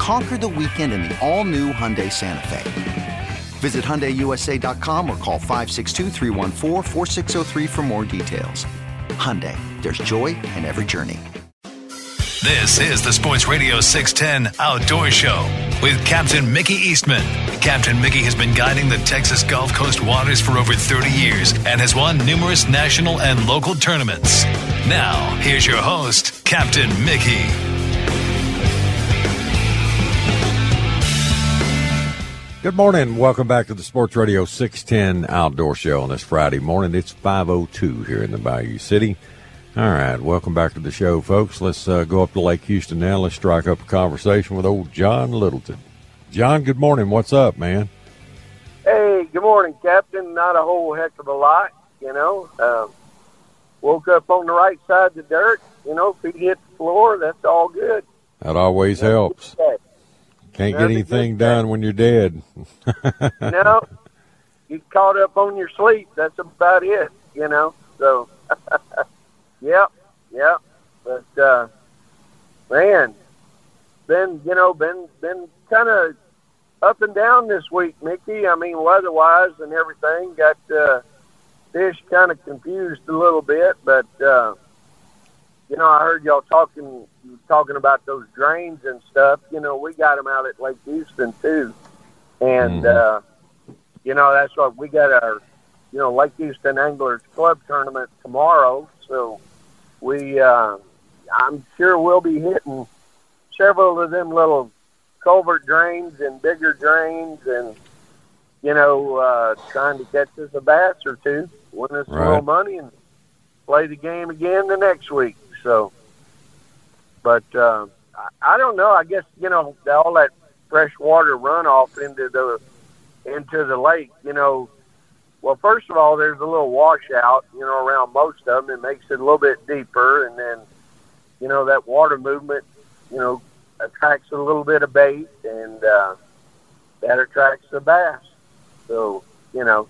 Conquer the weekend in the all new Hyundai Santa Fe. Visit HyundaiUSA.com or call 562 for more details. Hyundai, there's joy in every journey. This is the Sports Radio 610 Outdoor Show with Captain Mickey Eastman. Captain Mickey has been guiding the Texas Gulf Coast waters for over 30 years and has won numerous national and local tournaments. Now, here's your host, Captain Mickey. Good morning. Welcome back to the Sports Radio 610 Outdoor Show on this Friday morning. It's 5.02 here in the Bayou City. All right. Welcome back to the show, folks. Let's uh, go up to Lake Houston now. Let's strike up a conversation with old John Littleton. John, good morning. What's up, man? Hey, good morning, Captain. Not a whole heck of a lot, you know. Um, woke up on the right side of the dirt, you know, feet hit the floor. That's all good. That always helps. Can't get anything done when you're dead. no, you caught up on your sleep. That's about it, you know. So, yep, yep. But uh, man, been you know been been kind of up and down this week, Mickey. I mean, weather-wise and everything. Got uh, fish kind of confused a little bit, but uh, you know, I heard y'all talking talking about those drains and stuff. You know, we got them out at Lake Houston too, and Mhm. uh, you know that's what we got our you know Lake Houston Anglers Club tournament tomorrow. So we, uh, I'm sure we'll be hitting several of them little culvert drains and bigger drains, and you know, uh, trying to catch us a bass or two, win us a Right. little money, and play the game again the next week. So, but uh, I, don't know. I guess you know all that fresh water runoff into the into the lake. You know, well, first of all, there's a little washout. You know, around most of them, it makes it a little bit deeper, and then you know that water movement. You know, attracts a little bit of bait, and uh, that attracts the bass. So, you know,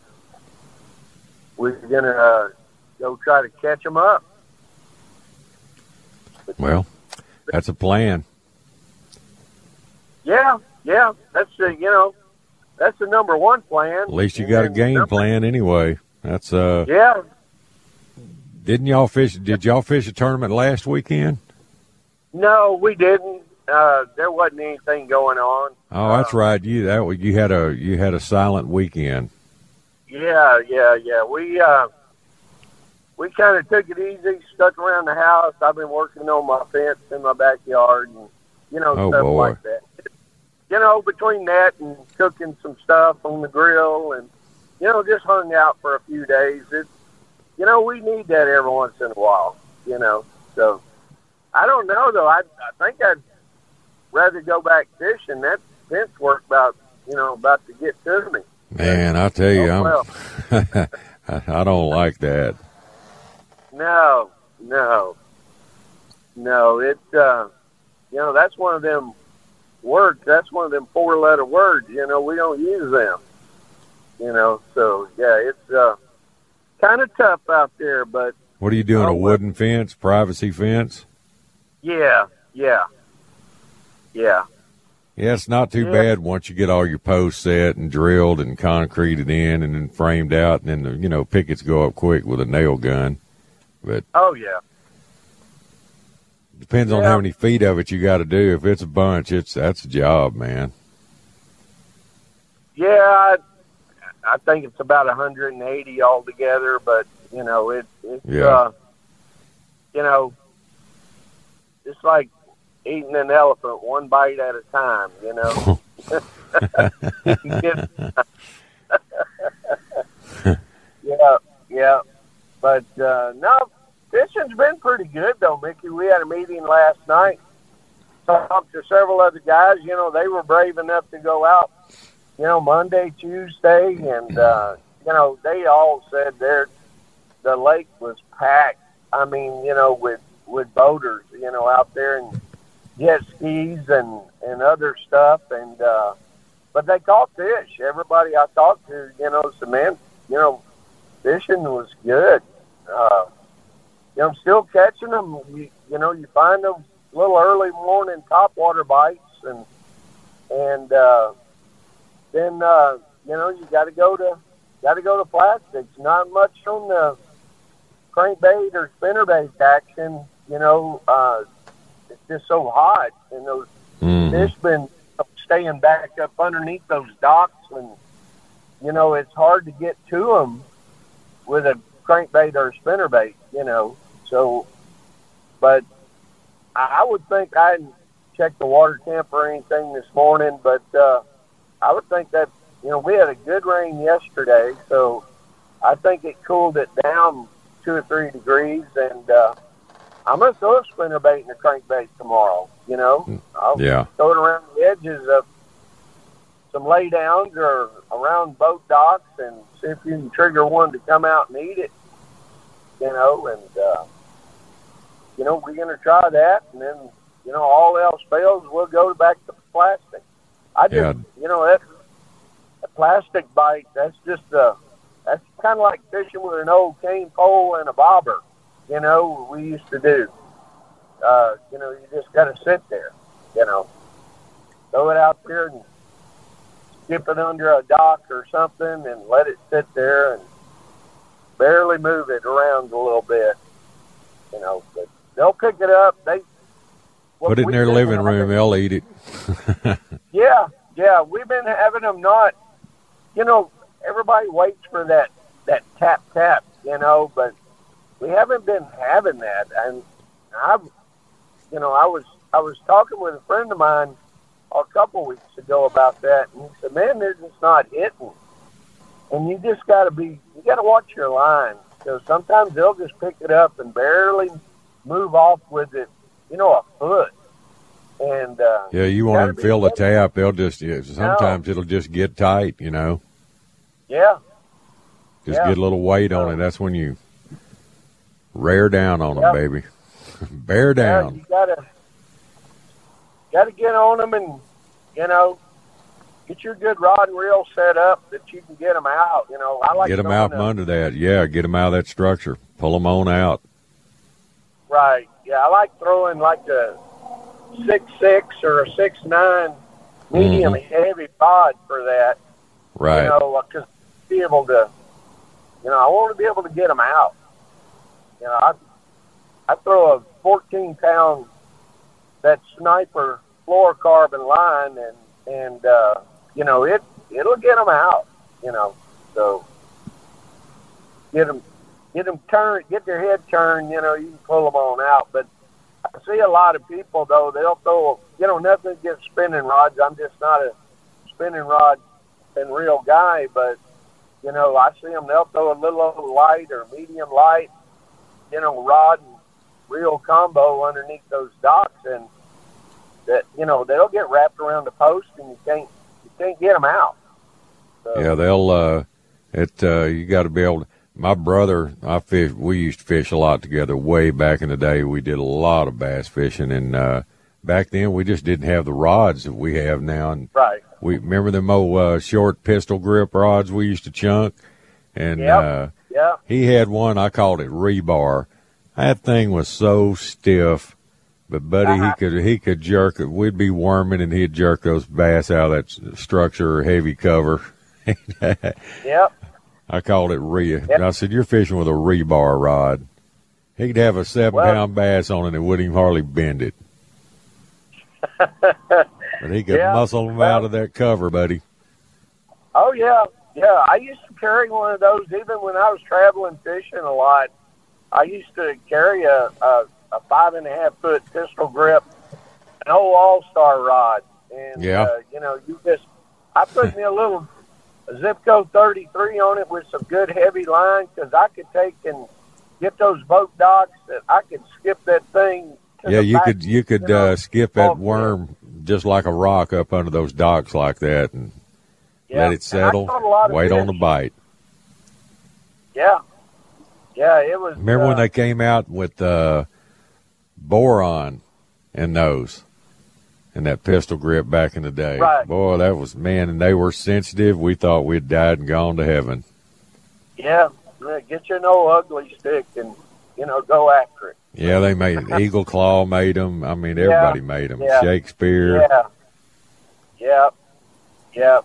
we're gonna uh, go try to catch them up. Well, that's a plan. Yeah, yeah, that's the you know, that's the number one plan. At least you got a game number- plan anyway. That's uh. Yeah, Didn't y'all fish? Did y'all fish a tournament last weekend? no, we didn't. Uh, there wasn't anything going on. Oh, that's Uh, right. You that you had a you had a silent weekend. Yeah, yeah, yeah. We uh, we kind of took it easy, stuck around the house. I've been working on my fence in my backyard, and you know Oh, stuff boy. like that. You know, between that and cooking some stuff on the grill, and you know, just hung out for a few days. It, you know, we need that every once in a while. You know, so I don't know though. I I think I'd rather go back fishing. That fence work about you know about to get to me. Man, I tell you, Oh. I'm, I, I don't like that. No, no, no. It, uh, you know, that's one of them words. That's one of them four-letter words. You know, we don't use them. You know, so yeah, it's uh, kind of tough out there. But What are you doing? Oh, a well. wooden fence, privacy fence? yeah, yeah, yeah, Yeah, it's not too Yeah. bad once you get all your posts set and drilled and concreted in and then framed out, and then the you know pickets go up quick with a nail gun. But oh yeah, depends on Yeah. how many feet of it you got to do. If it's a bunch, it's that's a job, man. yeah. I, I think it's about 180 altogether. But You know, it, it's Yeah. uh, you know, it's like eating an elephant one bite at a time. You know, yeah, yeah, but uh, no, fishing's been pretty good though, Mickey. We had a meeting last night. Talked to several other guys. You know, they were brave enough to go out. You know, Monday, Tuesday, and uh, you know they all said their the lake was packed. I mean, you know, with with boaters, you know, out there and jet skis and and other stuff, and uh, but they caught fish. Everybody I talked to, you know, said, man, you know, fishing was good. Uh, you know, I'm still catching them. You, you know, you find those little early morning topwater bites, and and uh, then uh, you know you got to go to got to go to plastics. Not much on the crankbait or spinnerbait action. You know, uh, it's just so hot, and those Mhm. fish been staying back up underneath those docks, and you know it's hard to get to them with a crankbait or a spinnerbait. You know, so but I would think I hadn't checked the water temp or anything this morning, but uh, I would think that you know we had a good rain yesterday, so I think it cooled it down two or three degrees, and uh, I'm gonna throw a spinnerbait and a crankbait tomorrow. You know, I'll Yeah. throw it around the edges of some laydowns or around boat docks and see if you can trigger one to come out and eat it. You know, and uh, you know we're going to try that, and then you know all else fails, we'll go back to plastic. I just, Yeah. you know, that a plastic bite. That's just a. That's kind of like fishing with an old cane pole and a bobber. You know, we used to do. Uh, you know, you just got to sit there. You know, throw it out there and skip it under a dock or something and let it sit there and barely move it around a little bit. You know, but they'll pick it up. They Put it in their living having- room. They'll eat it. Yeah, yeah, we've been having them not. You know, everybody waits for that that tap tap. You know, but we haven't been having that, and I've, you know, I was I was talking with a friend of mine a couple weeks ago about that, and he said, "Man, they're just not hitting." And you just got to be, you got to watch your line because sometimes they'll just pick it up and barely move off with it, you know, a foot. And uh, Yeah, you gotta even fill the tap. They'll just yeah, sometimes it'll just get tight. You know, yeah, just Yeah. get a little weight on it. That's when you rear down on them, baby. Bear Yeah, down. you gotta gotta get on them and you know get your good rod and reel set up that you can get them out. You know, I like Get them out from under that. Yeah, get them out of that structure. Pull them on out. Right. Yeah, I like throwing like a six six or a six nine mm-hmm. medium heavy rod for that. Right. You know, uh, because be able to, you know, I want to be able to get them out. You know, I I throw a 14 pound that sniper fluorocarbon line, and and uh, you know it it'll get them out. You know, so get them get them turn get their head turned. You know, you can pull them on out. But I see a lot of people though they'll throw you know nothing against spinning rods. I'm just not a spinning rod and reel guy, but you know I see them. They'll throw a little old light or medium light, you know, rod and reel combo underneath those docks, and that you know they'll get wrapped around the post, and you can't you can't get them out. So, Yeah, they'll. uh It. uh You got to be able. to... My brother, I fish. We used to fish a lot together. Way back in the day, we did a lot of bass fishing, and uh back then we just didn't have the rods that we have now. And right. we remember them old uh, short pistol grip rods we used to chunk, and Yep. uh Yeah. he had one. I called it rebar. That thing was so stiff, but buddy, Uh-huh. he could he could jerk it. We'd be worming, and he'd jerk those bass out of that structure or heavy cover. Yep. I called it re. Yep. I said, "You're fishing with a rebar rod." He could have a seven Well- pound bass on it and it wouldn't even hardly bend it. but he could Yeah, muscle them well- out of that cover, buddy. Oh yeah, yeah. I used to carry one of those even when I was traveling fishing a lot. I used to carry a, a, a five and a half foot pistol grip, an old All Star rod, and Yeah. uh, you know, you just I put me a little Zebco 33 on it with some good heavy line because I could take and get those boat docks that I could skip that thing. Yeah, you could you could know, uh, skip that worm just like a rock up under those docks like that, and Yeah. let it settle. caught a lot of Wait on the bite. Yeah, yeah, it was. Remember uh, when they came out with uh, boron and those and that pistol grip back in the day? Right. Boy, that was man, and they were sensitive. We thought we'd died and gone to heaven. Yeah, yeah, get your old Ugly Stik and you know go after it. Yeah, they made Eagle Claw made them. I mean, everybody made them. yeah, Shakespeare. Yeah, yeah, yeah.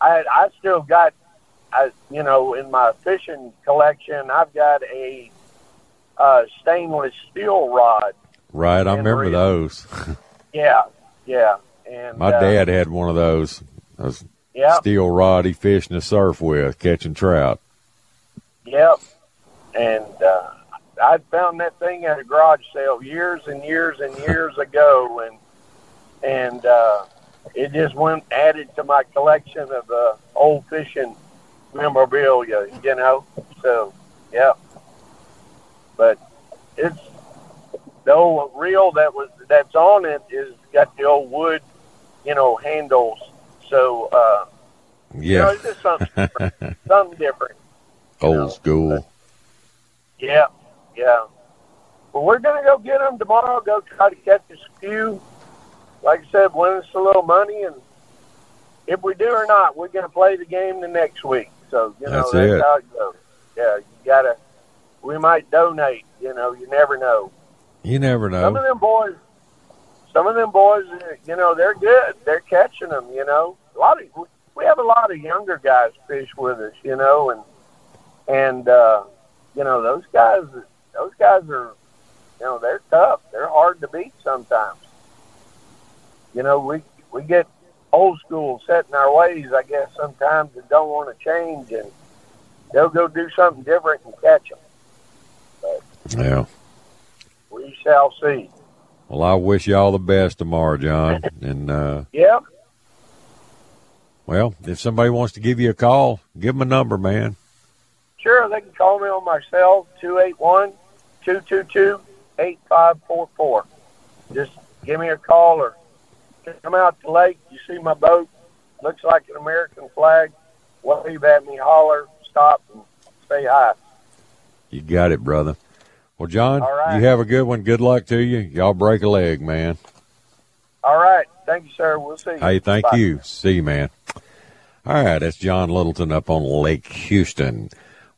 I I still got, I you know in my fishing collection I've got a uh, stainless steel rod. Right, I remember real. those. Yeah, yeah, and My uh, dad had one of those. those Yeah, steel rod he fished in the surf with, catching trout. Yep. And uh, I found that thing at a garage sale years and years and years ago, and and uh, it just went added to my collection of uh, old fishing memorabilia. You know, so yeah. But it's the old reel that was that's on it is got the old wood, you know, handles. So uh, you know, Yeah, it's just something different. something different. old school. Yeah, yeah. Well, we're gonna go get them tomorrow. Go try to catch a few. Like I said, win us a little money, and if we do or not, we're gonna play the game the next week. So you know That's that's, it. how it goes. Yeah, you gotta. We might donate. You know, you never know. You never know. Some of them boys, some of them boys, you know, they're good. They're catching them. You know, a lot of we have a lot of younger guys fish with us. You know, and and uh, you know those guys, those guys are, you know, they're tough. They're hard to beat sometimes. You know, we we get old school set in our ways. I guess sometimes and don't want to change, and they'll go do something different and catch them. Yeah. We shall see. Well, I wish you all the best tomorrow, John. And uh, Yep. well, if somebody wants to give you a call, give them a number, man. Sure, they can call me on my cell, 281-222-8544. Just give me a call or come out to the lake. You see my boat, looks like an American flag. Wave at me, holler, stop, and say hi. You got it, brother. Well, John, right. you have a good one. Good luck to you. Y'all break a leg, man. All right. Thank you, sir. We'll see you. Hey, thank Bye. you. See you, man. All right, that's John Littleton up on Lake Houston.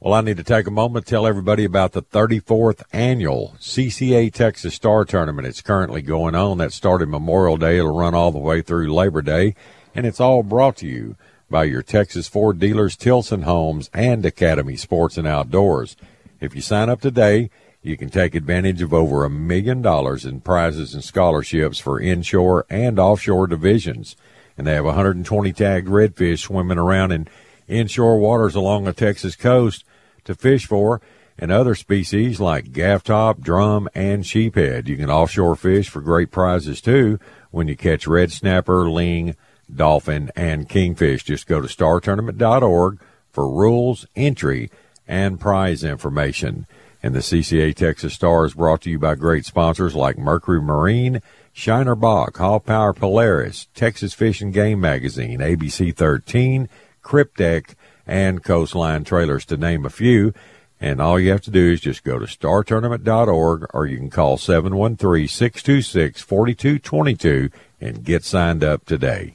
Well, I need to take a moment to tell everybody about the 34th annual CCA Texas Star Tournament. It's currently going on. That started Memorial Day. It'll run all the way through Labor Day, and it's all brought to you by your Texas Ford dealers, Tilson Homes, and Academy Sports and Outdoors. If you sign up today, you can take advantage of over a million dollars in prizes and scholarships for inshore and offshore divisions. And they have 120 tagged redfish swimming around in inshore waters along the Texas coast to fish for, and other species like gaff top, drum, and sheephead. You can offshore fish for great prizes too when you catch red snapper, ling, dolphin, and kingfish. Just go to startournament.org for rules, entry, and prize information. And the CCA Texas Star is brought to you by great sponsors like Mercury Marine, Shiner Bock, Hall Power Polaris, Texas Fish and Game Magazine, ABC 13, Kryptek, and Coastline Trailers, to name a few. And all you have to do is just go to startournament.org or you can call 713-626-4222 and get signed up today.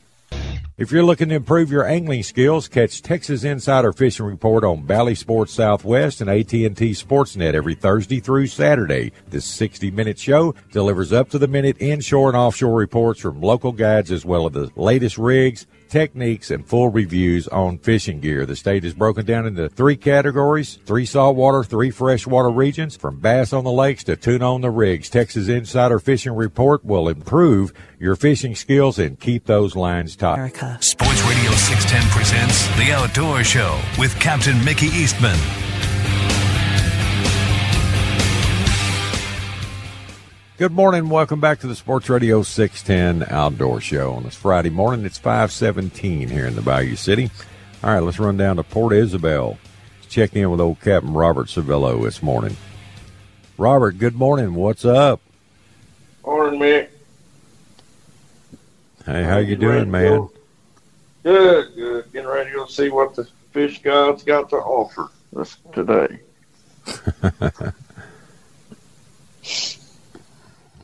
If you're looking to improve your angling skills, catch Texas Insider Fishing Report on Bally Sports Southwest and AT&T Sportsnet every Thursday through Saturday. This 60-minute show delivers up-to-the-minute inshore and offshore reports from local guides as well as the latest rigs, techniques, and full reviews on fishing gear. The state is broken down into three categories three saltwater, three freshwater regions, from bass on the lakes to tuna on the rigs. Texas Insider Fishing Report will improve your fishing skills and keep those lines tight. America. Sports Radio 610 presents The Outdoor Show with Captain Mickey Eastman. Good morning. Welcome back to the Sports Radio 610 Outdoor Show on this Friday morning. It's 517 here in the Bayou City. All right, let's run down to Port Isabel. Let's check in with old Captain Robert Servillo this morning. Robert, good morning. What's up? Morning, Mick. Hey, how you doing, man? Good, good. Getting ready to see what the fish gods got to offer us today.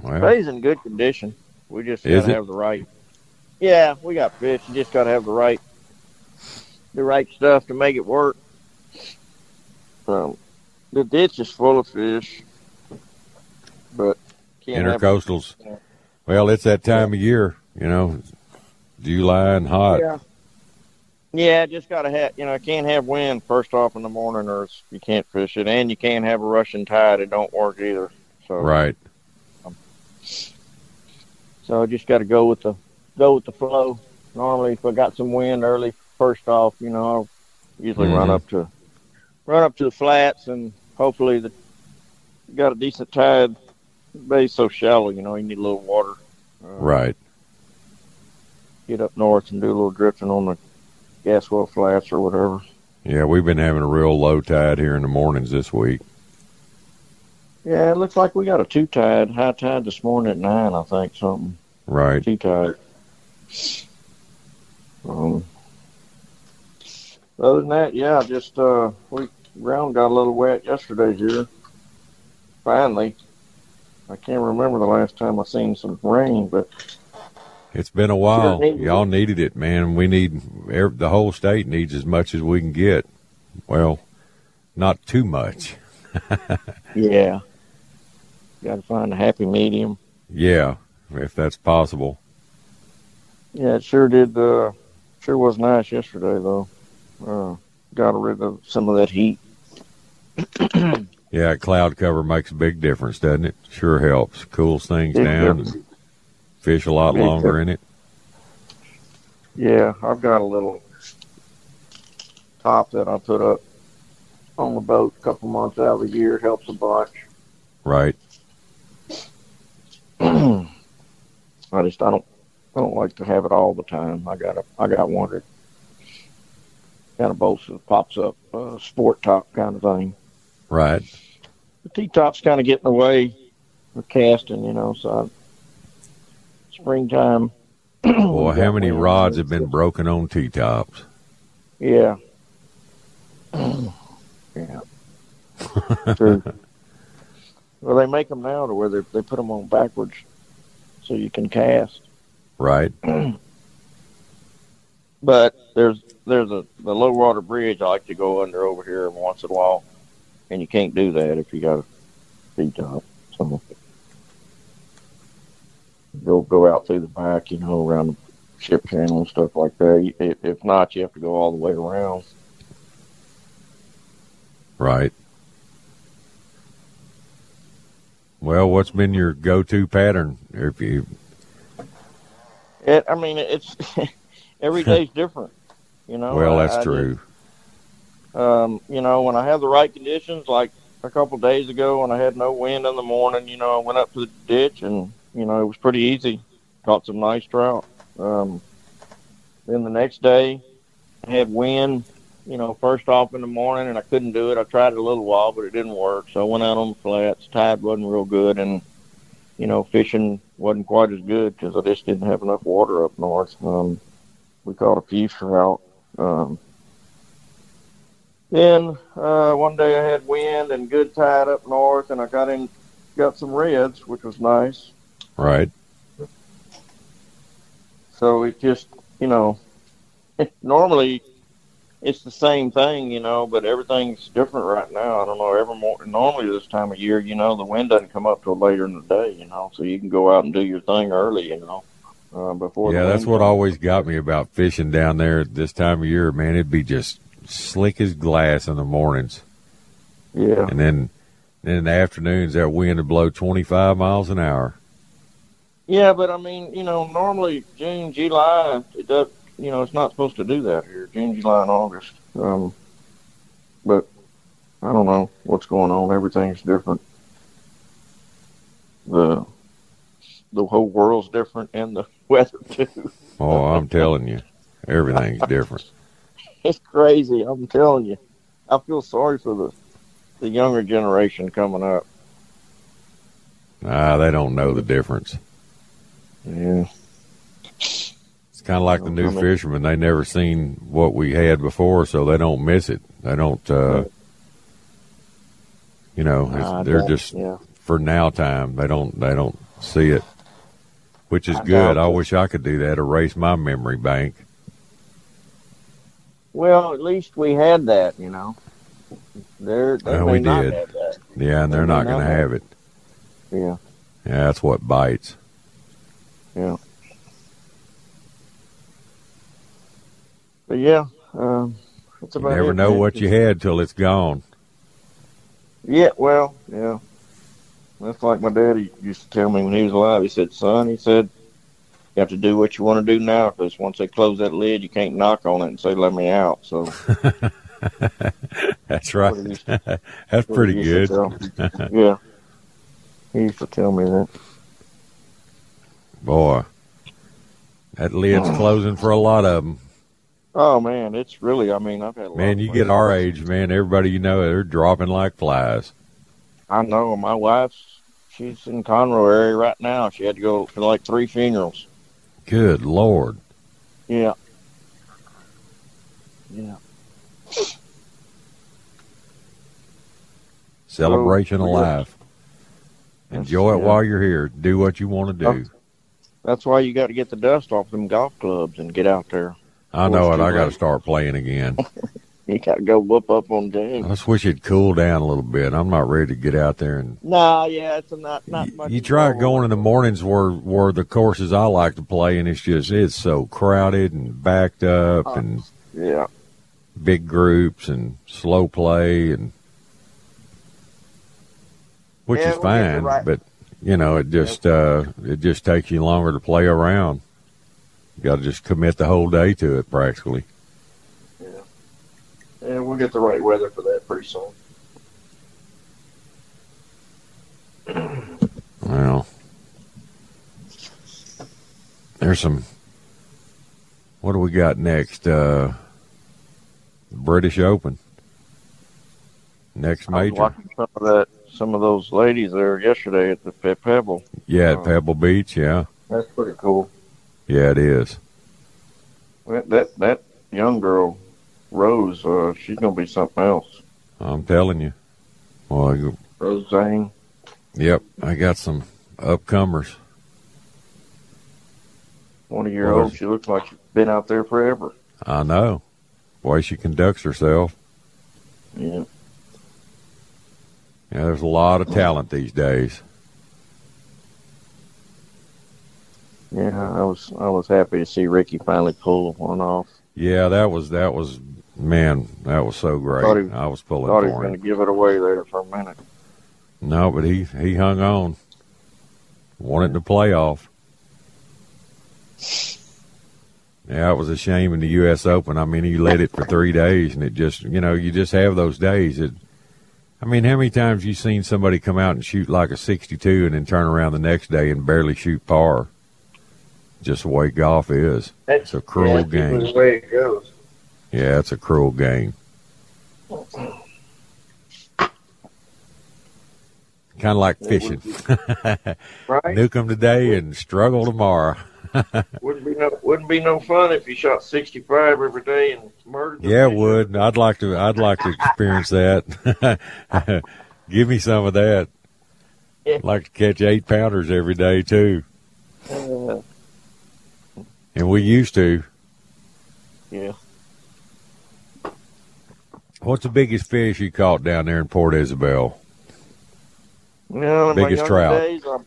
well, Bay's in good condition. We just gotta have the right. Yeah, we got fish. You just gotta have the right, the right stuff to make it work. Um, the ditch is full of fish, but intercoastals. Well, it's that time of year, you know, July and hot. Yeah. Yeah, just gotta have you know, I can't have wind first off in the morning, or you can't fish it, and you can't have a rushing tide. It don't work either. So Right. So I just got to go with the go with the flow. Normally, if I got some wind early, first off, you know, I'll usually run Mhm. up to run up to the flats, and hopefully the got a decent tide. The bay's so shallow, you know, you need a little water. Uh, Right. Get up north and do a little drifting on the gas well flats or whatever. Yeah, we've been having a real low tide here in the mornings this week. Yeah, it looks like we got a two tide, high tide this morning at nine, I think, something. Right. Two tide. Um, other than that, yeah, just uh, we ground got a little wet yesterday here. Finally, I can't remember the last time I seen some rain, but It's been a while. needed. Y'all needed it, man. We need the whole state needs as much as we can get. Well, not too much. yeah, got to find a happy medium. Yeah, if that's possible. Yeah, it sure did. Uh, sure was nice yesterday, though. Uh, got rid of some of that heat. Yeah, cloud cover makes a big difference, doesn't it? Sure helps. Cools things Big down and fish a lot Big longer in it. Yeah, I've got a little top that I put up on the boat a couple months out of the year. Helps a bunch. Right. I just I don't I don't like to have it all the time. I got a I got one that kind of bolts that pops up, uh, sport top kind of thing. Right. The T top's kind of getting away of casting, you know. So I, springtime. Well, how many rods have been broken on T tops? Yeah. yeah. True. Well, they make them now to where they they put them on backwards, so you can cast. Right. But there's there's a the low water bridge I like to go under over here once in a while, and you can't do that if you got a T top. So go go out through the back, you know, around the ship channel and stuff like that. If, if not, you have to go all the way around. Right. Well, what's been your go-to pattern? If you It, I mean, it's every day's different. You know. well, I- that's I true. just, um, you know, when I have the right conditions, like a couple of days ago when I had no wind in the morning, you know, I went up to the ditch and you know it was pretty easy. Caught some nice trout. Um, then the next day, I had wind. You know, first off in the morning, and I couldn't do it. I tried it a little while, but it didn't work. So I went out on the flats. Tide wasn't real good, and you know, fishing wasn't quite as good because I just didn't have enough water up north. Um, we caught a few trout. Um, then uh, one day I had wind and good tide up north, and I got in, got some reds, which was nice. Right. So it just, you know, normally it's the same thing, you know, but everything's different right now. I don't know. Every more normally this time of year, you know, the wind doesn't come up till later in the day, you know, so you can go out and do your thing early, you know. uh, before. Yeah, that's what always got me about fishing down there at this time of year, man. It'd be just slick as glass in the mornings. Yeah, And then then in the afternoons that wind would blow twenty five miles an hour. yeah, but I mean, you know, normally June, July, it does. You know, it's not supposed to do that here. June, July, and August. Um, but I don't know what's going on. Everything's different. The the whole world's different, and the weather too. Oh, I'm telling you. Everything's different. It's crazy. I'm telling you. I feel sorry for the the younger generation coming up. Ah, they don't know the difference. Yeah. It's kind of like the new I mean- fishermen. They never seen what we had before, so they don't miss it. They don't, uh, you know, it's, they're just yeah. for now time. They don't, they don't see it, which is I good. I wish I could do that. Erase my memory bank. Well, at least we had that, you know. They're they Yeah, we not did. have that. Yeah, and they're They not going to have it. Yeah. Yeah, that's what bites. Yeah. But yeah, um, that's You about never it, know man. what you had till it's gone. Yeah, well, yeah. That's like my daddy used to tell me when he was alive. He said, "Son," he said, "you have to do what you want to do now, because once they close that lid, you can't knock on it and say, let me out.'" So That's right. What he used that's what he pretty good. yeah, he used to tell me that. Boy, that lid's closing for a lot of them. Oh man, it's really. I mean, I've had. A Man, of you get our age, man. Everybody you know, they're dropping like flies. I know my wife's. She's in Conroe area right now. She had to go for like three funerals. Good lord. Yeah. Yeah. Celebration of Oh, life. Enjoy it yeah. while you're here. Do what you want to do. That's why you got to get the dust off them golf clubs and get out there. I know it. I got to start playing again. You got to go whoop up on game. I just wish it'd cool down a little bit. I'm not ready to get out there and. Nah, yeah, it's not not You, much. you try going in the mornings where where the courses I like to play, and it's just it's so crowded and backed up, Oh. and Yeah, big groups and slow play, and which Yeah, is we'll get you fine, right. but you know it just uh, it just takes you longer to play around. Got to just commit the whole day to it, practically. yeah, and we'll get the right weather for that pretty soon. Well, there's some. What do we got next? Uh, British Open. Next I was major. watching some of that, some of those ladies there yesterday at the Pe- Pebble. Yeah, at Oh. Pebble Beach. Yeah, That's pretty cool. Yeah, it is. That that, that young girl, Rose, uh, she's gonna be something else. I'm telling you. Well, you- Rose Zhang. yep, I got some upcomers. One of your old. She looks like she's been out there forever. I know. Way she conducts herself. Yeah. Yeah, there's a lot of talent these days. Yeah, I was I was happy to see Rickie finally pull one off. Yeah, that was that was man, that was so great. He- I was pulling Thought he was for going him. to give it away there for a minute. No, but he he hung on. Wanted the playoff. Yeah, it was a shame in the U.S. Open. I mean, he led it for three days, and it just, you know, you just have those days. It, I mean, how many times you seen somebody come out and shoot like a 62 and then turn around the next day and barely shoot par? Just the way golf is. It's a cruel game. the way it goes. Yeah, it's a cruel game. Kind of like fishing. Right? Nuke 'em today and struggle tomorrow. Wouldn't be no wouldn't be no fun if you shot sixty five every day and murdered. Yeah, it would. I'd like to. I'd like to experience that. Give me some of that. I'd like to catch eight pounders every day too, Uh, and we used to. yeah. What's the biggest fish you caught down there in Port Isabel? Well, Biggest trout. Days, I,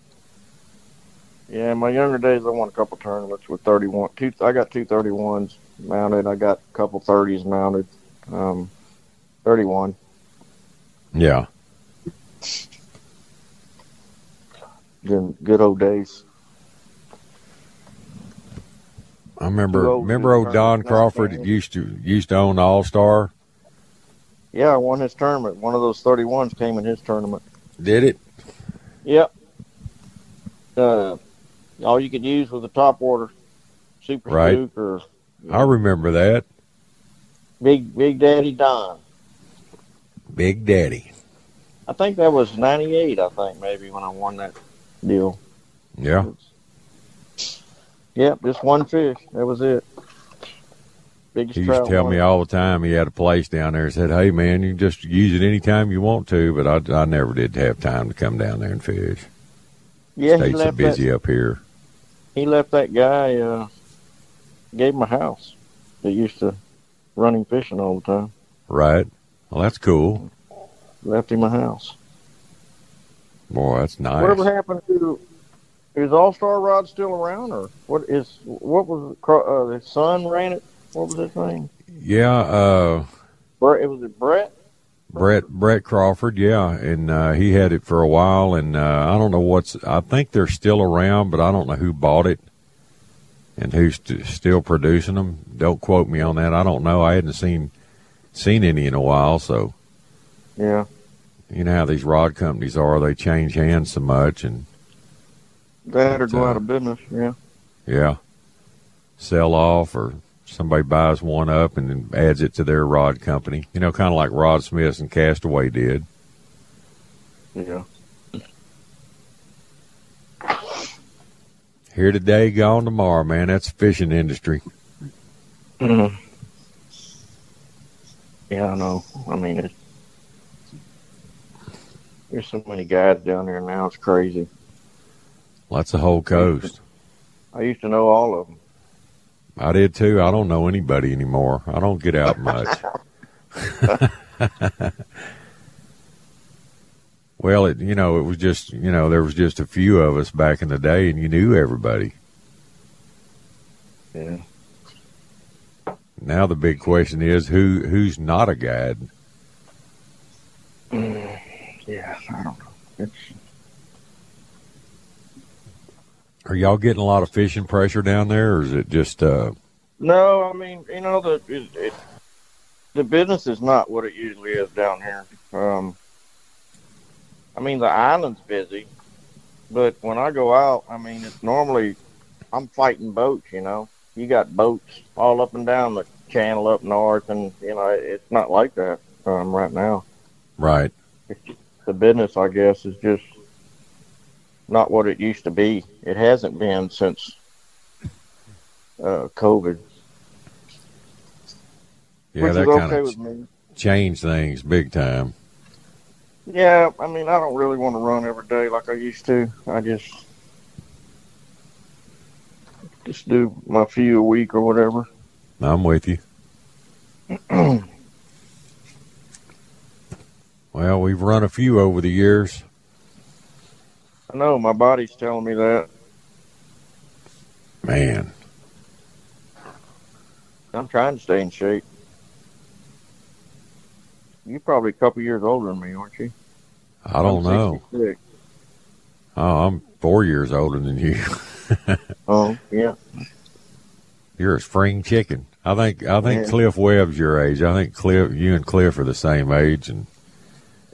Yeah, in my younger days, I won a couple tournaments with 31. Two, I got two 31s mounted. I got a couple 30s mounted. Um, 31. Yeah. Then good old days. I remember old remember old Don Crawford used to used to own the All Star. Yeah, I won his tournament. One of those 31s came in his tournament. Did it? Yep. Uh, all you could use was the top order, Super Right. Spook or I remember that. Big Big Daddy Don. Big Daddy. I think that was '98. I think maybe when I won that deal. Yeah. Yep, just one fish. That was it. Biggest He used to tell won. me all the time he had a place down there. He said, "Hey man, you can just use it anytime you want to." But I, I never did have time to come down there and fish. Yeah, he Stayed so left busy that. up here. He left that guy. Uh, gave him a house. That used to run him fishing all the time. Right. Well, that's cool. Left him a house. Boy, that's nice. Whatever happened to? Is All Star Rod still around, or what is? What was uh, his son ran it? What was his name? Yeah. Uh, Brett. It was it Brett. Brett Brett Crawford, yeah, and uh, he had it for a while, and uh, I don't know what's. I think they're still around, but I don't know who bought it and who's st- still producing them. Don't quote me on that. I don't know. I hadn't seen seen any in a while, so Yeah. you know how these rod companies are. They change hands so much, and That or go uh, out of business. Yeah. yeah, sell off or somebody buys one up and then adds it to their rod company. You know, kind of like Rod Smith and Castaway did. Yeah. Here today, gone tomorrow, man. That's the fishing industry. Mhm. Yeah, I know. I mean, there's so many guys down there now. It's crazy. That's the whole coast. I used to know all of them. I did too. I don't know anybody anymore. I don't get out much. well, it you know, it was just you know, there was just a few of us back in the day and you knew everybody. Yeah. Now the big question is who who's not a guide? Mm, yeah, I don't know. It's Are y'all getting a lot of fishing pressure down there or is it just uh no. I mean, you know, the it, it, the business is not what it usually is down here. Um, I mean, the island's busy, but when I go out, I mean, it's normally I'm fighting boats. You know, you got boats all up and down the channel up north, and you know, it's not like that um, right now. right? the business, I guess, is just not what it used to be. It hasn't been since uh, COVID, Yeah, which that is kind okay of with me. changed things big time. Yeah, I mean, I don't really want to run every day like I used to. I just just do my few a week or whatever. I'm with you. well, we've run a few over the years. I know my body's telling me that. Man, I'm trying to stay in shape. You're probably a couple years older than me, aren't you? I don't I'm know. 66. Oh, I'm four years older than you. Oh, yeah. You're a spring chicken. I think I think Yeah. Cliff Webb's your age. I think Cliff, you and Cliff are the same age, and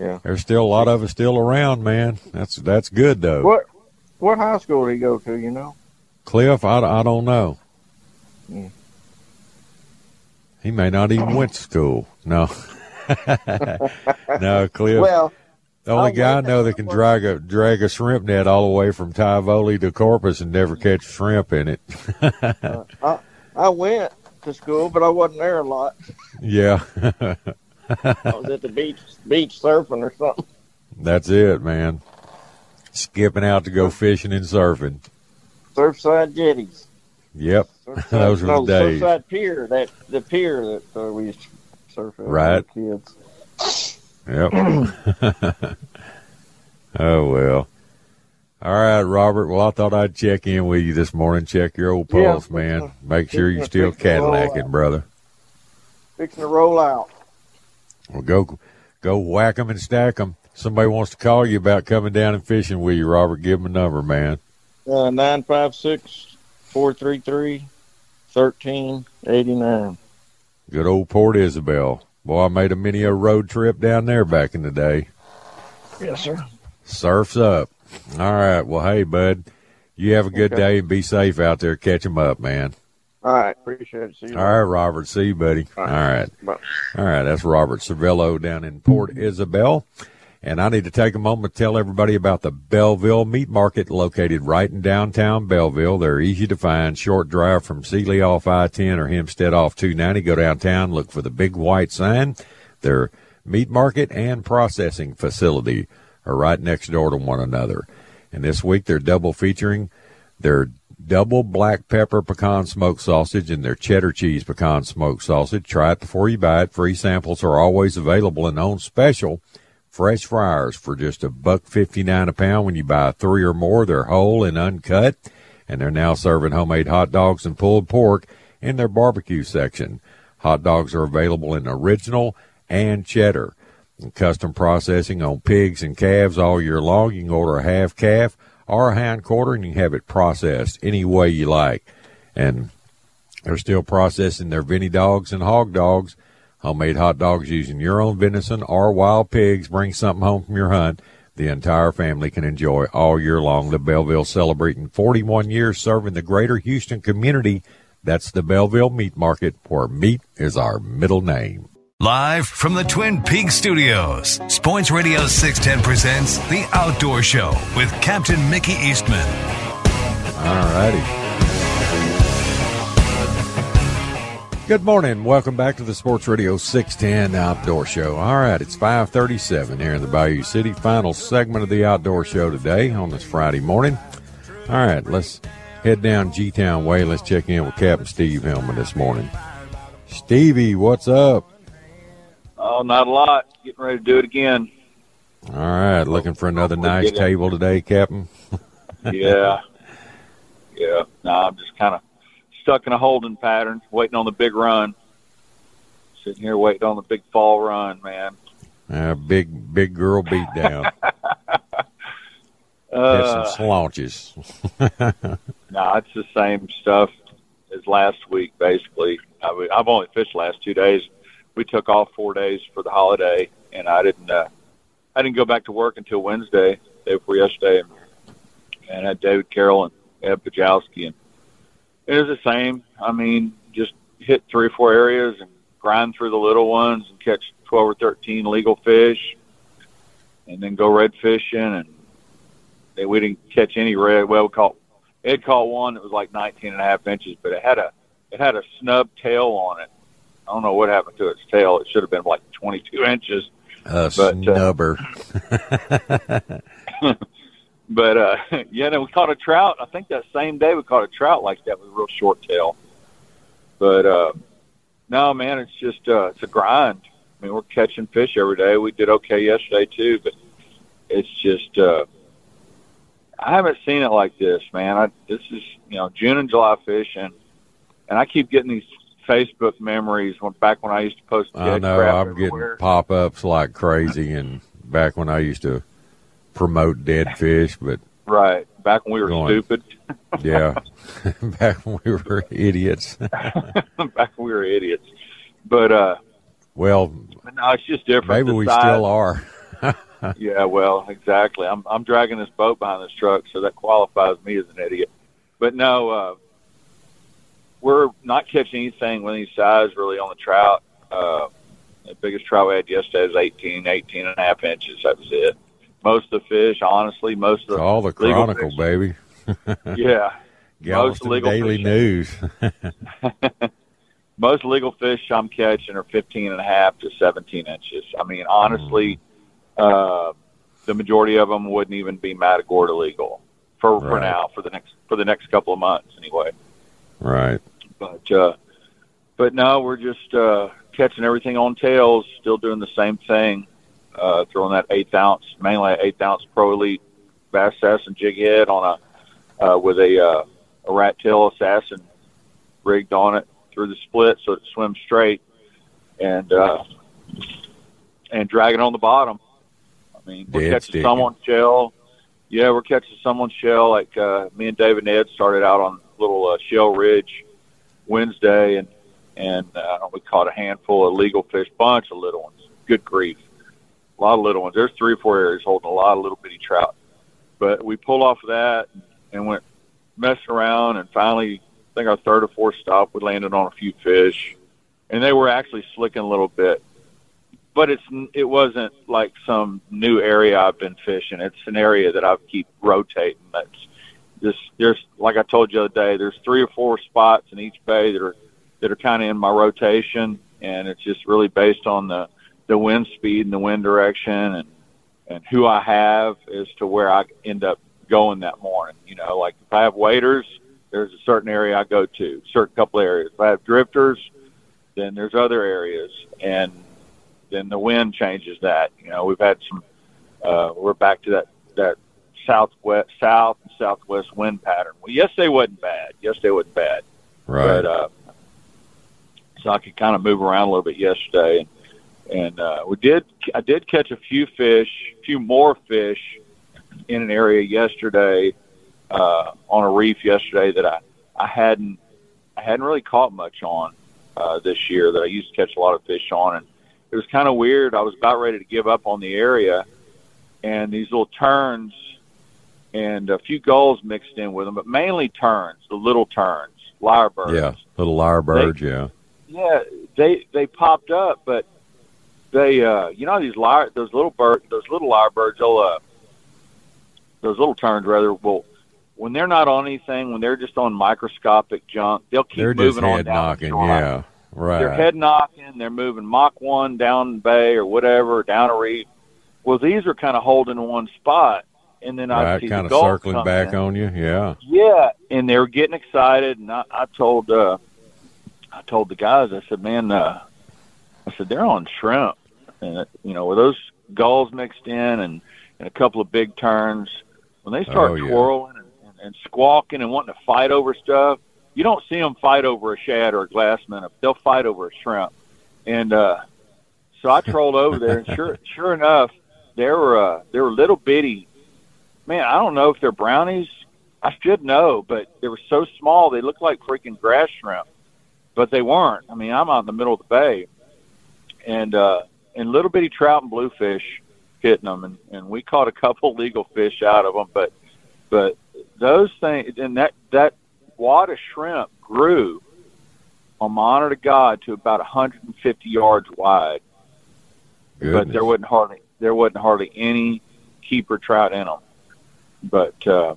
Yeah. there's still a lot of us still around, man. That's that's good though. What what high school did he go to? You know? Cliff, I, I don't know. Mm. He may not even went to school. No, no, Cliff. Well, the only I guy I know that can drag a drag a shrimp net all the way from Tivoli to Corpus and never catch shrimp in it. I I went to school, but I wasn't there a lot. yeah, I was at the beach beach surfing or something. that's it, man. Skipping out to go fishing and surfing. Surfside jetties. Yep, Surfside, Those were no, the days. Surfside pier. That the pier that uh, we used to surf at. Right. Kids. Yep. oh well. All right, Robert. Well, I thought I'd check in with you this morning. Check your old Yeah, pulse, man. Make sure you're still Cadillacing, brother. Fixing to roll out. Well, go go whack 'em and stack 'em. Somebody wants to call you about coming down and fishing with you, Robert. Give 'em a number, man. Uh, 956 433 1389. Good old Port Isabel. Boy, I made a mini a road trip down there back in the day. Yes, sir. Surf's up. All right. Well, hey, bud. You have a good Okay. day and be safe out there. Catch 'em up, man. All right. Appreciate it. See you All right, Robert. See you, buddy. All All right. right. Bye. All right. That's Robert Servillo down in Port Isabel. And I need to take a moment to tell everybody about the Belleville Meat Market located right in downtown Belleville. They're easy to find, short drive from Sealy off I-10 or Hempstead off 290. Go downtown, look for the big white sign. Their meat market and processing facility are right next door to one another. And this week they're double featuring their double black pepper pecan smoked sausage and their cheddar cheese pecan smoked sausage. Try it before you buy it. Free samples are always available and on special. Fresh fryers for just a buck fifty nine a pound when you buy three or more. They're whole and uncut, and they're now serving homemade hot dogs and pulled pork in their barbecue section. Hot dogs are available in original and cheddar. And custom processing on pigs and calves all year long. You can order a half calf or a hind quarter, and you have it processed any way you like. And they're still processing their Vinny dogs and hog dogs, homemade hot dogs using your own venison or wild pigs. Bring something home from your hunt. The entire family can enjoy all year long. The Belleville celebrating 41 years serving the greater Houston community. That's the Belleville Meat Market, where meat is our middle name. Live from the Twin Peaks studios, Sports Radio 610 presents The Outdoor Show with Captain Mickey Eastman. All righty. Good morning. Welcome back to the Sports Radio 610 Outdoor Show. All right, it's 537 here in the Bayou City. Final segment of the Outdoor Show today on this Friday morning. All right, let's head down G-Town Way. Let's check in with Captain Steve Hillman this morning. Stevie, what's up? Oh, not a lot. Getting ready to do it again. All right, looking for another nice table today, Captain. Yeah. yeah. No, I'm just kind of stuck in a holding pattern, waiting on the big run. Sitting here waiting on the big fall run, man. Uh, big, big girl beat down. Uh, some slaunches. no, it's the same stuff as last week, basically. I've only fished last two days. We took off four days for the holiday, and I didn't. Uh, I didn't go back to work until Wednesday, day before yesterday, and had David Carroll and Ed Pajowski, and it was the same. I mean, just hit three or four areas and grind through the little ones and catch twelve or thirteen legal fish, and then go red fishing, and they, we didn't catch any red. Well, we caught Ed caught one that was like 19 and a half inches, but it had a it had a snub tail on it. I don't know what happened to its tail. It should have been like 22 inches. A But, uh, snubber. But uh, yeah, then we caught a trout. I think that same day we caught a trout like that with a real short tail. But uh, no, man, it's just uh, it's a grind. I mean, we're catching fish every day. We did okay yesterday too, but it's just uh, I haven't seen it like this, man. I, this is you know June and July fishing, and I keep getting these Facebook memories when back when I used to post I know I'm everywhere. getting pop ups like crazy, and back when I used to promote dead fish, but right back when we were Going. stupid. yeah, back when we were idiots. back when we were idiots. But uh, well, but no, it's just different. maybe we size- still are. Yeah, well, exactly. I'm I'm dragging this boat behind this truck, so that qualifies me as an idiot. But no, uh, we're not catching anything with any size really on the trout. Uh, the biggest trout we had yesterday was 18, 18 and a half inches. That was it. Most of the fish, honestly, most of the All the Chronicle, fish- baby. yeah, Galveston legal Daily. News. most legal fish I'm catching are 15 and a half to 17 inches. I mean, honestly, uh, the majority of them wouldn't even be Matagorda legal for for now for the next for the next couple of months anyway. right. But uh, but no, we're just uh, catching everything on tails, still doing the same thing, uh, throwing that eighth ounce, mainly eighth ounce Pro Elite bass assassin jig head on a uh, with a uh, a rat tail assassin rigged on it through the split so it swims straight and uh, and drag it on the bottom. I mean, we're catching sticking. someone's shell. Yeah, we're catching someone's shell. Like uh, me and David Ned started out on little uh, Shell Ridge Wednesday, and and uh, we caught a handful of legal fish, bunch of little ones. Good grief, a lot of little ones. There's three or four areas holding a lot of little bitty trout. But we pulled off of that and went messing around, and finally, I think our third or fourth stop, we landed on a few fish, and they were actually slicking a little bit. But it's it wasn't like some new area I've been fishing. It's an area that I keep rotating. That's just there's like I told you the other day. There's three or four spots in each bay that are that are kind of in my rotation, and it's just really based on the the wind speed and the wind direction and and who I have as to where I end up going that morning. You know, like if I have waders, there's a certain area I go to, certain couple areas. If I have drifters, then there's other areas, and then the wind changes that. You know, we've had some. Uh, we're back to that that southwest, south and southwest wind pattern. Well, yesterday wasn't bad. Yesterday wasn't bad, Right. but uh, so I could kind of move around a little bit yesterday, and and uh, we did. I did catch a few fish, a few more fish in an area yesterday uh, on a reef yesterday that I I hadn't I hadn't really caught much on uh, this year that I used to catch a lot of fish on, and it was kind of weird. I was about ready to give up on the area, and these little terns and a few gulls mixed in with them, but mainly terns, the little terns, lyrebirds. yeah, little lyrebirds. Yeah. Yeah, they they popped up, but they uh you know these lyre those little bird those little lyrebirds they'll uh those little terns rather will when they're not on anything when they're just on microscopic junk they'll keep They're just moving on head down knocking. Yeah. Right. They're head knocking. They're moving Mach one down bay or whatever down a reef. Well, these are kind of holding in one spot, and then I right. see Kind the of circling back in. on you. Yeah. Yeah, and they were getting excited, and I, I told uh, I told the guys, I said, man, uh, I said they're on shrimp, and uh, you know with those gulls mixed in and and a couple of big terns, when they start Oh, yeah. twirling and, and, and squawking and wanting to fight over stuff, you don't see them fight over a shad or a glass minnow. They'll fight over a shrimp, and uh, so I trolled over there, and sure sure enough, there were uh, there were little bitty. Man, I don't know if they're brownies. I should know, but they were so small they looked like freaking grass shrimp, but they weren't. I mean, I'm out in the middle of the bay, and uh, and little bitty trout and bluefish hitting them, and, and we caught a couple legal fish out of them, but but those things and that that wad of shrimp grew on my honor to God to about 150 yards wide, but there wasn't hardly there wasn't hardly any keeper trout in them. But uh,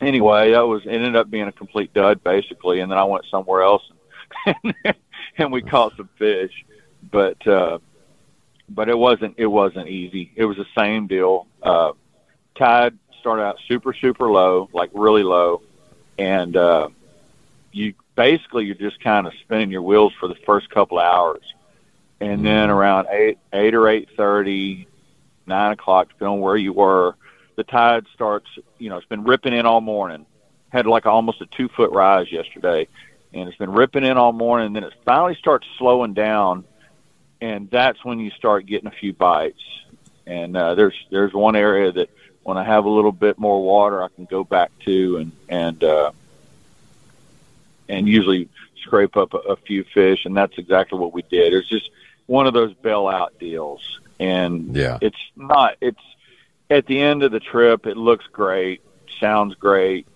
anyway, that was it ended up being a complete dud basically, and then I went somewhere else and, and we caught some fish, but uh, but it wasn't it wasn't easy. It was the same deal. Uh, tide started out super super low, like really low, and uh, you basically you're just kind of spinning your wheels for the first couple of hours, and then around eight eight or eight thirty, nine o'clock, depending on where you were, the tide starts. You know, it's been ripping in all morning. Had like almost a two foot rise yesterday, and it's been ripping in all morning. And then it finally starts slowing down, and that's when you start getting a few bites. And uh, there's there's one area that when I have a little bit more water, I can go back to and and uh, and usually scrape up a, a few fish, and that's exactly what we did. It's just one of those bailout deals, and Yeah. it's not. It's at the end of the trip, it looks great, sounds great.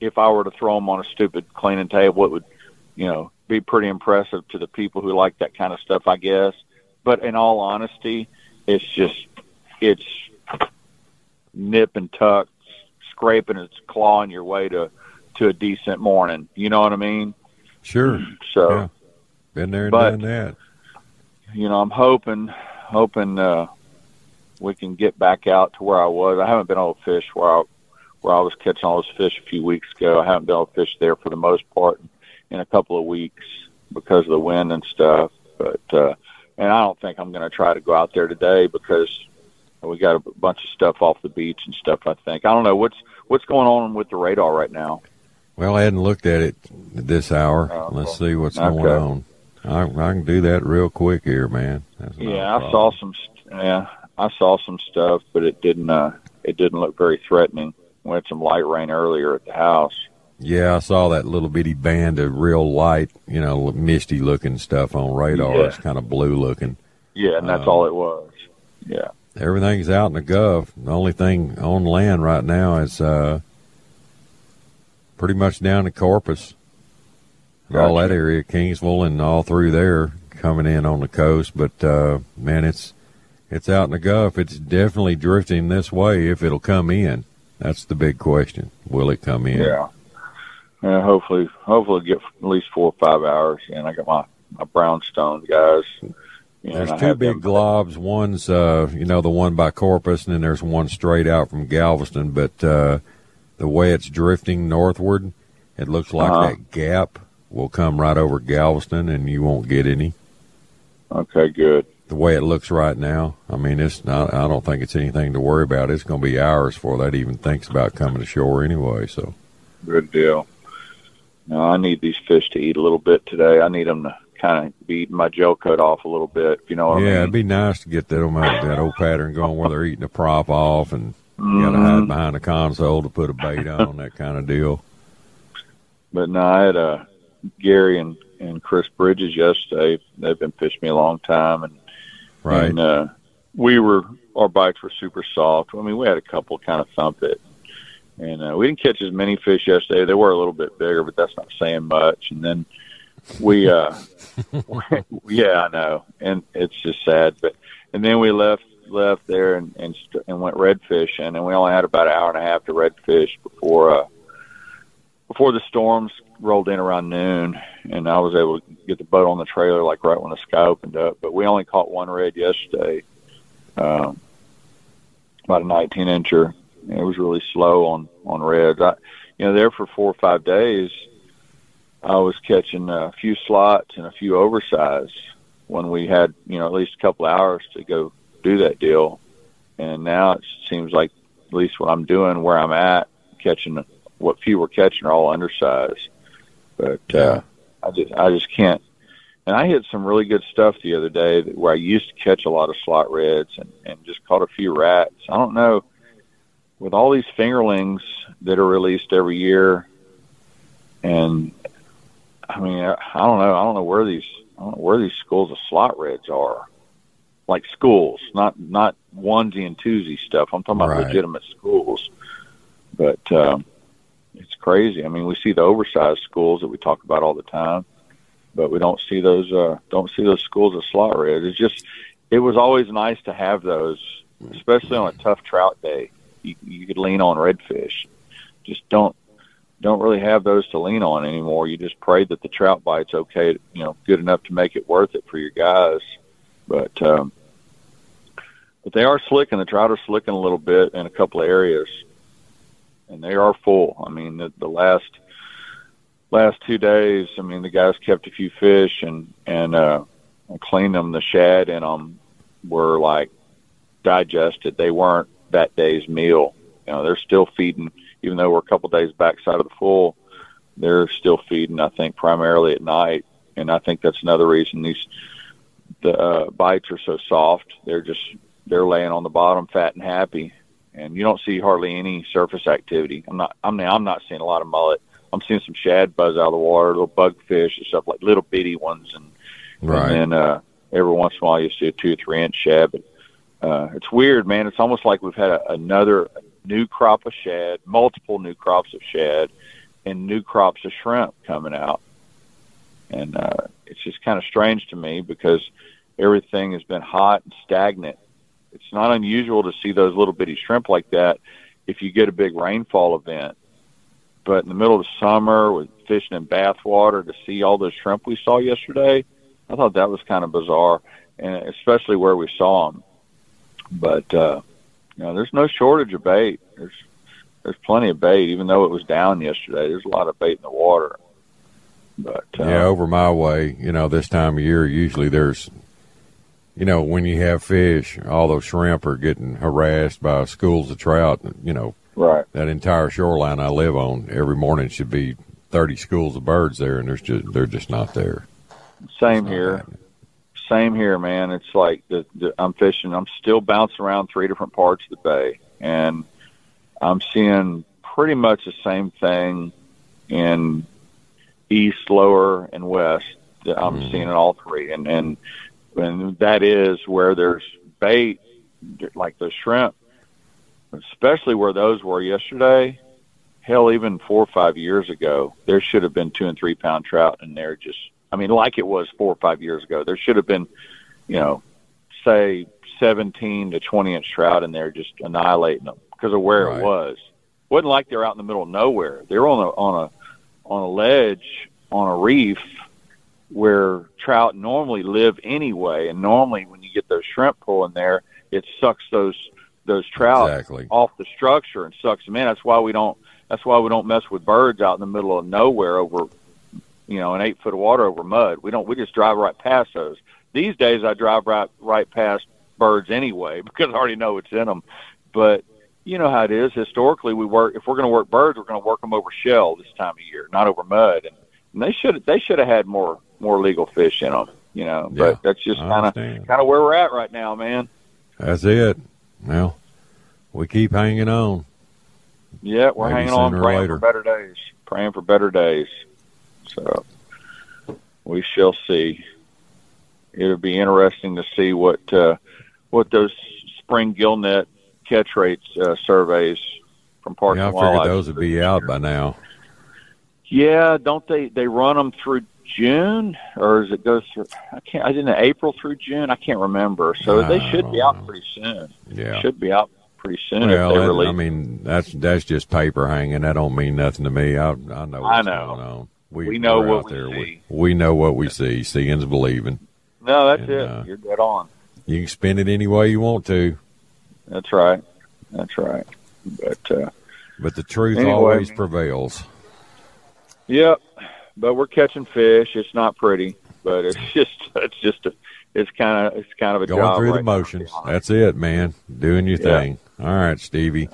If I were to throw them on a stupid cleaning table, it would, you know, be pretty impressive to the people who like that kind of stuff, I guess. But in all honesty, it's just it's nip and tuck, scraping its clawing your way to to a decent morning. You know what I mean? Sure. So Yeah. Been there and But- done that. you know, I'm hoping hoping uh, we can get back out to where I was. I haven't been able to fish where I where I was catching all those fish a few weeks ago. I haven't been able to fish there for the most part in a couple of weeks because of the wind and stuff. But uh, and I don't think I'm going to try to go out there today because we got a bunch of stuff off the beach and stuff. I think I don't know what's what's going on with the radar right now. Well, I hadn't looked at it this hour. Oh, Let's see what's okay. going on. I, I can do that real quick here, man. Yeah, I saw some. Yeah, I saw some stuff, but it didn't. Uh, it didn't look very threatening. We had some light rain earlier at the house. Yeah, I saw that little bitty band of real light, you know, misty looking stuff on radar. Yeah. It's kind of blue looking. Yeah, and that's Um, all it was. Yeah. Everything's out in the Gulf. The only thing on land right now is uh, pretty much down to Corpus. And All that area, Kingsville, and all through there coming in on the coast. But uh, man, it's it's out in the Gulf. It's definitely drifting this way. If it'll come in, that's the big question. Will it come in? Yeah. Yeah. Hopefully, hopefully get at least four or five hours. And I got my my brownstone guys. You know, There's two big them- globs. One's, uh, you know, the one by Corpus, and then there's one straight out from Galveston. But uh, the way it's drifting northward, it looks like Uh-huh. that gap will come right over Galveston, and you won't get any. Okay, good. The way it looks right now, I mean, it's not. I don't think it's anything to worry about. It's going to be hours before that even thinks about coming ashore anyway. So, Good deal. Now I need these fish to eat a little bit today. I need them to kind of be eating my gel coat off a little bit. You know what yeah, I it'd be nice to get that, that old pattern going where they're eating the prop off and you got to hide behind the console to put a bait on, that kind of deal. But no, I had uh, Gary and and Chris Bridges yesterday. They've been fishing me a long time, and Right. And uh, we were our bikes were super soft. I mean, we had a couple kind of thump it, and uh, we didn't catch as many fish yesterday. They were a little bit bigger, but that's not saying much. And then we, uh, yeah, I know, and it's just sad. But and then we left left there and and, st- and went red fishing, and we only had about an hour and a half to red fish before uh, before the storms rolled in around noon, and I was able to get the boat on the trailer like right when the sky opened up. But we only caught one red yesterday, um, about a 19 incher. It was really slow on on reds. I, you know, there for four or five days, I was catching a few slots and a few oversized when we had you know at least a couple hours to go do that deal. And now it seems like at least what I'm doing, where I'm at, catching what few we're catching are all undersized. But uh, I just I just can't. And I hit some really good stuff the other day where I used to catch a lot of slot reds and, and just caught a few rats. I don't know. With all these fingerlings that are released every year, and I mean I, I don't know I don't know where these I don't know where these schools of slot reds are. Like schools, not not onesie and twosie stuff. I'm talking about Right. legitimate schools. But um, crazy. I mean, we see the oversized schools that we talk about all the time, but we don't see those uh, don't see those schools of slot reds. It's just it was always nice to have those, especially on a tough trout day. You, you could lean on redfish. Just don't don't really have those to lean on anymore. You just pray that the trout bite's okay, you know, good enough to make it worth it for your guys. But um, but they are slicking. The trout are slicking a little bit in a couple of areas and they are full. I mean, the, the last last two days, I mean, the guys kept a few fish and and uh, cleaned them. The shad in them were like digested. They weren't that day's meal. You know, they're still feeding, even though we're a couple days backside of the full. They're still feeding. I think primarily at night, and I think that's another reason these the uh, bites are so soft. They're just they're laying on the bottom, fat and happy and you don't see hardly any surface activity. I'm not. I mean, I'm not seeing a lot of mullet. I'm seeing some shad buzz out of the water, little bugfish and stuff like little bitty ones, and Right. and then uh, every once in a while you see a two, or three inch shad. But uh, it's weird, man. It's almost like we've had a, another new crop of shad, multiple new crops of shad, and new crops of shrimp coming out. And uh, it's just kind of strange to me because everything has been hot and stagnant it's not unusual to see those little bitty shrimp like that if you get a big rainfall event. But in the middle of the summer with fishing in bathwater to see all those shrimp we saw yesterday, I thought that was kind of bizarre, and especially where we saw them. But uh, you know, there's no shortage of bait. There's there's plenty of bait, even though it was down yesterday. There's a lot of bait in the water. But uh, yeah, over my way, you know, this time of year, usually there's, you know, when you have fish, all those shrimp are getting harassed by schools of trout. You know, Right. that entire shoreline I live on every morning should be thirty schools of birds there, and there's just they're just not there. Same Not here. happening. Same here, man. It's like the, the I'm fishing. I'm still bouncing around three different parts of the bay, and I'm seeing pretty much the same thing in east, lower, and west. that I'm Mhm. seeing in all three, and and and that is where there's bait, like the shrimp, especially where those were yesterday. Hell, even four or five years ago, there should have been two and three pound trout, and they're just I mean, like it was four or five years ago. There should have been, you know, say 17 to 20 inch trout in there just annihilating them because of where Right. it was. wasn't like they're out in the middle of nowhere. They were on a on a on a ledge on a reef where trout normally live anyway. And normally, when you get those shrimp pulling there, it sucks those those trout Exactly. off the structure and sucks them in. That's why we don't. That's why we don't mess with birds out in the middle of nowhere over, you know, an eight foot of water over mud. We don't. We just drive right past those. These days, I drive right right past birds anyway because I already know it's in them. But you know how it is. Historically, we work. If we're going to work birds, we're going to work them over shell this time of year, not over mud. And, and they should they should have had more more legal fish in them. You know, Yeah, but that's just kind of kind of where we're at right now, man. That's it. Well, we keep hanging on. Yeah, we're Maybe hanging on, praying later. for better days. Praying for better days. So we shall see. It'll be interesting to see what uh, what those spring gillnet catch rates uh, surveys from Parks Yeah, I and figured Wildlife. those would be out by now. Yeah, don't they? They run them through June, or does it go through? I can't. I didn't April through June. I can't remember. So they should be out pretty soon. Yeah. Should be out pretty soon Well, if they that- release. I mean, that's that's just paper hanging. That don't mean nothing to me. I I know what's I know. going on. We know what out we there. see. We, we know what we see. Seeing's believing. no, that's and, it. uh, You're dead on. You can spin it any way you want to, That's right. That's right. But uh, but the truth Anyway, always prevails. yep. But we're catching fish. It's not pretty, but it's just it's just a it's kind of it's kind of a Going job through right the now, to be motions. That's it, man. Doing your Yeah. thing. All right, Stevie.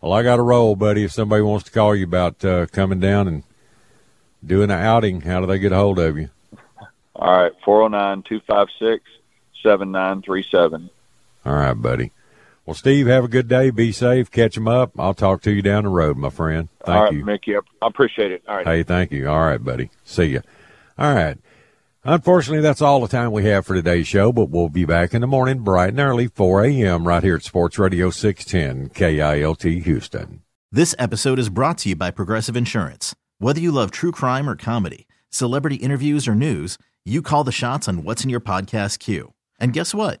Well, I got a roll, buddy. If somebody wants to call you about uh, coming down and doing an outing, how do they get a hold of you? All right, four zero nine two five six seven nine three seven. All right, buddy. Well, Steve, have a good day. Be safe. Catch 'em up. I'll talk to you down the road, my friend. Thank All right, you. Mickey. I I appreciate it. All right. Hey, thank you. All right, buddy. See you. All right. Unfortunately, that's all the time we have for today's show, but we'll be back in the morning bright and early, 4 a.m. right here at Sports Radio 610 KILT Houston. This episode is brought to you by Progressive Insurance. Whether you love true crime or comedy, celebrity interviews or news, you call the shots on what's in your podcast queue. And guess what?